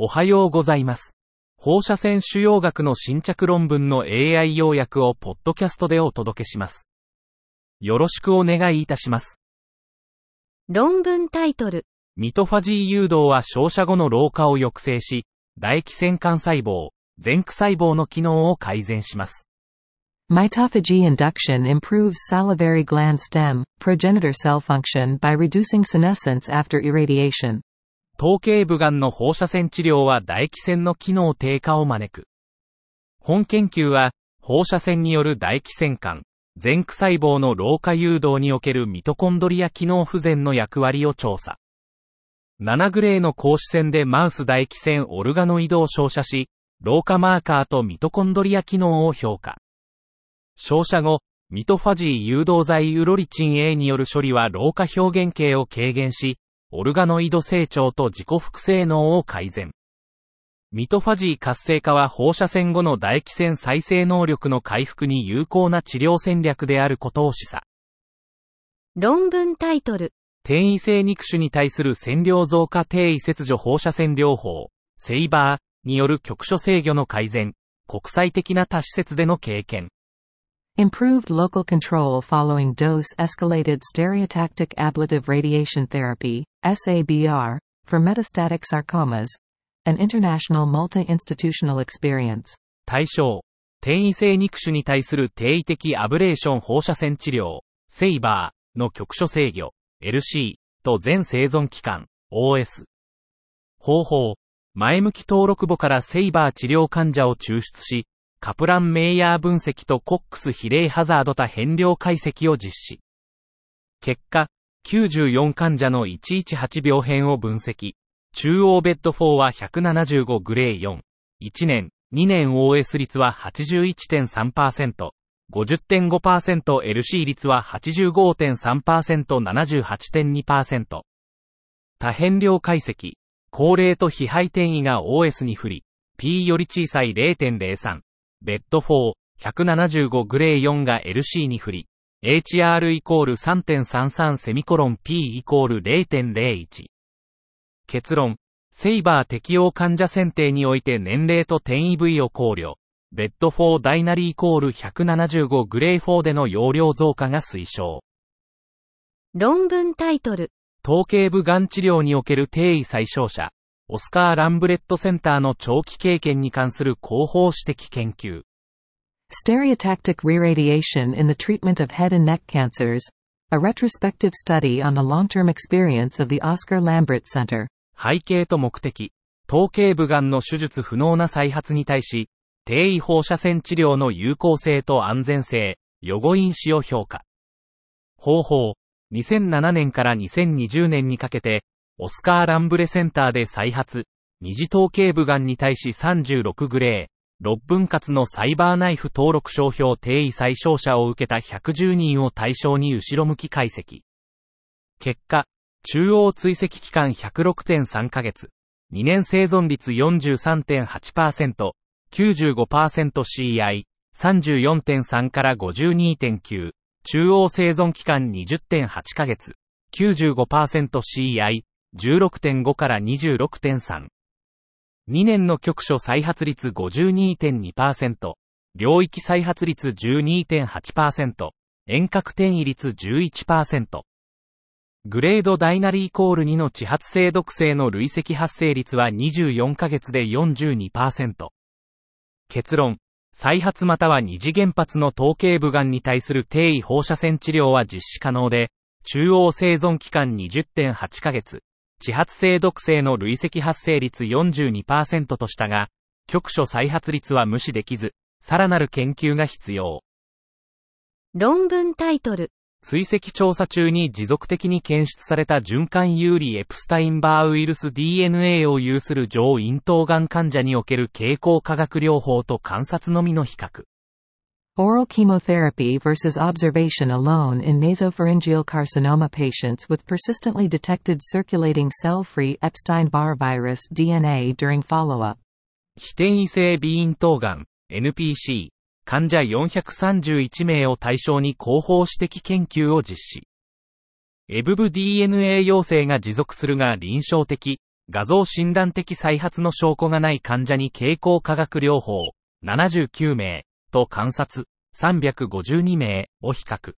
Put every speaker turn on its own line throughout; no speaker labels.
おはようございます。放射線腫瘍学の新着論文の AI 要約をポッドキャストでお届けします。よろしくお願いいたします。
論文タイトル、
ミトファジー誘導は照射後の老化を抑制し、唾液腺管細胞、前駆細胞の機能を改善します。
Mitophagy induction improves salivary gland stem, progenitor cell function by reducing senescence after irradiation.
頭頸部がんの放射線治療は唾液腺の機能低下を招く。本研究は、放射線による唾液腺管、前駆細胞の老化誘導におけるミトコンドリア機能不全の役割を調査。7グレーの光子線でマウス唾液腺オルガノイドを照射し、老化マーカーとミトコンドリア機能を評価。照射後、ミトファジー誘導剤ウロリチン A による処理は老化表現系を軽減し、オルガノイド成長と自己複製能を改善。ミトファジー活性化は放射線後の唾液腺再生能力の回復に有効な治療戦略であることを示唆。
論文タイトル、
転移性肉腫に対する線量増加低位切除放射線療法、セイバーによる局所制御の改善、国際的な多施設での経験。
Improved local control following dose escalated stereotactic ablative radiation therapy, SABR, for metastatic sarcomas. An international multi-institutional experience.
対象、転移性肉腫に対する定位的アブレーション放射線治療、セイバーの局所制御、LC と全生存期間、OS。方法、前向き登録簿からセイバー治療患者を抽出し、カプランメイヤー分析とコックス比例ハザード多変量解析を実施。結果、94患者の118病変を分析。中央ベッド4は175グレー4。1年、2年 OS 率は81.3%。50.5%LC 率は85.3%、78.2%。多変量解析。高齢と非配転移が OS に振り、P より小さい0.03。ベッド4、175グレー4が LC に振り、HR イコール3.33セミコロン P イコール0.01。結論。セイバー適用患者選定において年齢と転移部位を考慮。ベッド4ダイナリーイコール175グレー4での容量増加が推奨。
論文タイトル、
頭頸部がん治療における定位最小者、オスカー・ランブレットセンターの長期経験に関する広報指摘研究。
Stereotactic re-radiation in the treatment of head and neck cancers. A retrospective study on the long-term experience of the Oscar Lambert Center.
背景と目的、頭頸部がんの手術不能な再発に対し、低位放射線治療の有効性と安全性、予後因子を評価。方法、2007年から2020年にかけて、オスカー・ランブレセンターで再発、二次頭頸部がんに対し36グレー、6分割のサイバーナイフ登録商標定位最小者を受けた110人を対象に後ろ向き解析。結果、中央追跡期間106.3ヶ月、2年生存率43.8%、95%CI、34.3から52.9、中央生存期間20.8ヶ月、95%CI、16.5から26.3。2年の局所再発率52.2%、領域再発率12.8%、遠隔転移率11%。グレードダイナリーコール2の地発性毒性の累積発生率は24ヶ月で42%。結論。再発または二次原発の頭頸部がんに対する低位放射線治療は実施可能で、中央生存期間20.8ヶ月、地発性毒性の累積発生率42%としたが、局所再発率は無視できず、さらなる研究が必要。
論文タイトル、
追跡調査中に持続的に検出された循環有利エプスタインバーウイルス DNA を有する上咽頭がん患者における経口化学療法と観察のみの比較。
Oral chemotherapy versus observation alone in nasopharyngeal carcinoma patients with persistently detected circulating cell-free Epstein-Barr virus DNA during follow-up.
非転移性鼻咽頭がん、NPC、患者431名を対象に広報指摘研究を実施。エブブ DNA 陽性が持続するが臨床的、画像診断的再発の証拠がない患者に経口化学療法79名と観察352名を比較。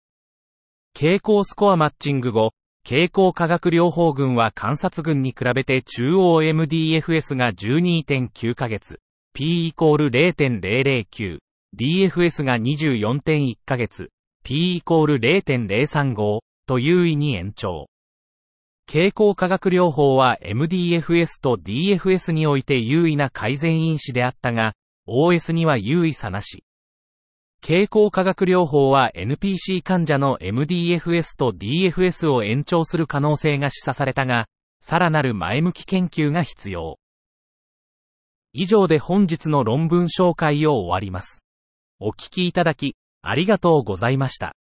傾向スコアマッチング後、傾向化学療法群は観察群に比べて中央 MDFS が12.9ヶ月、P イコール0.009、DFS が24.1ヶ月、P イコール0.035と優位に延長。傾向化学療法は MDFS と DFS において優位な改善因子であったが、OS には優位さなし。経口化学療法は NPC 患者の MDFS と DFS を延長する可能性が示唆されたが、さらなる前向き研究が必要。以上で本日の論文紹介を終わります。お聞きいただき、ありがとうございました。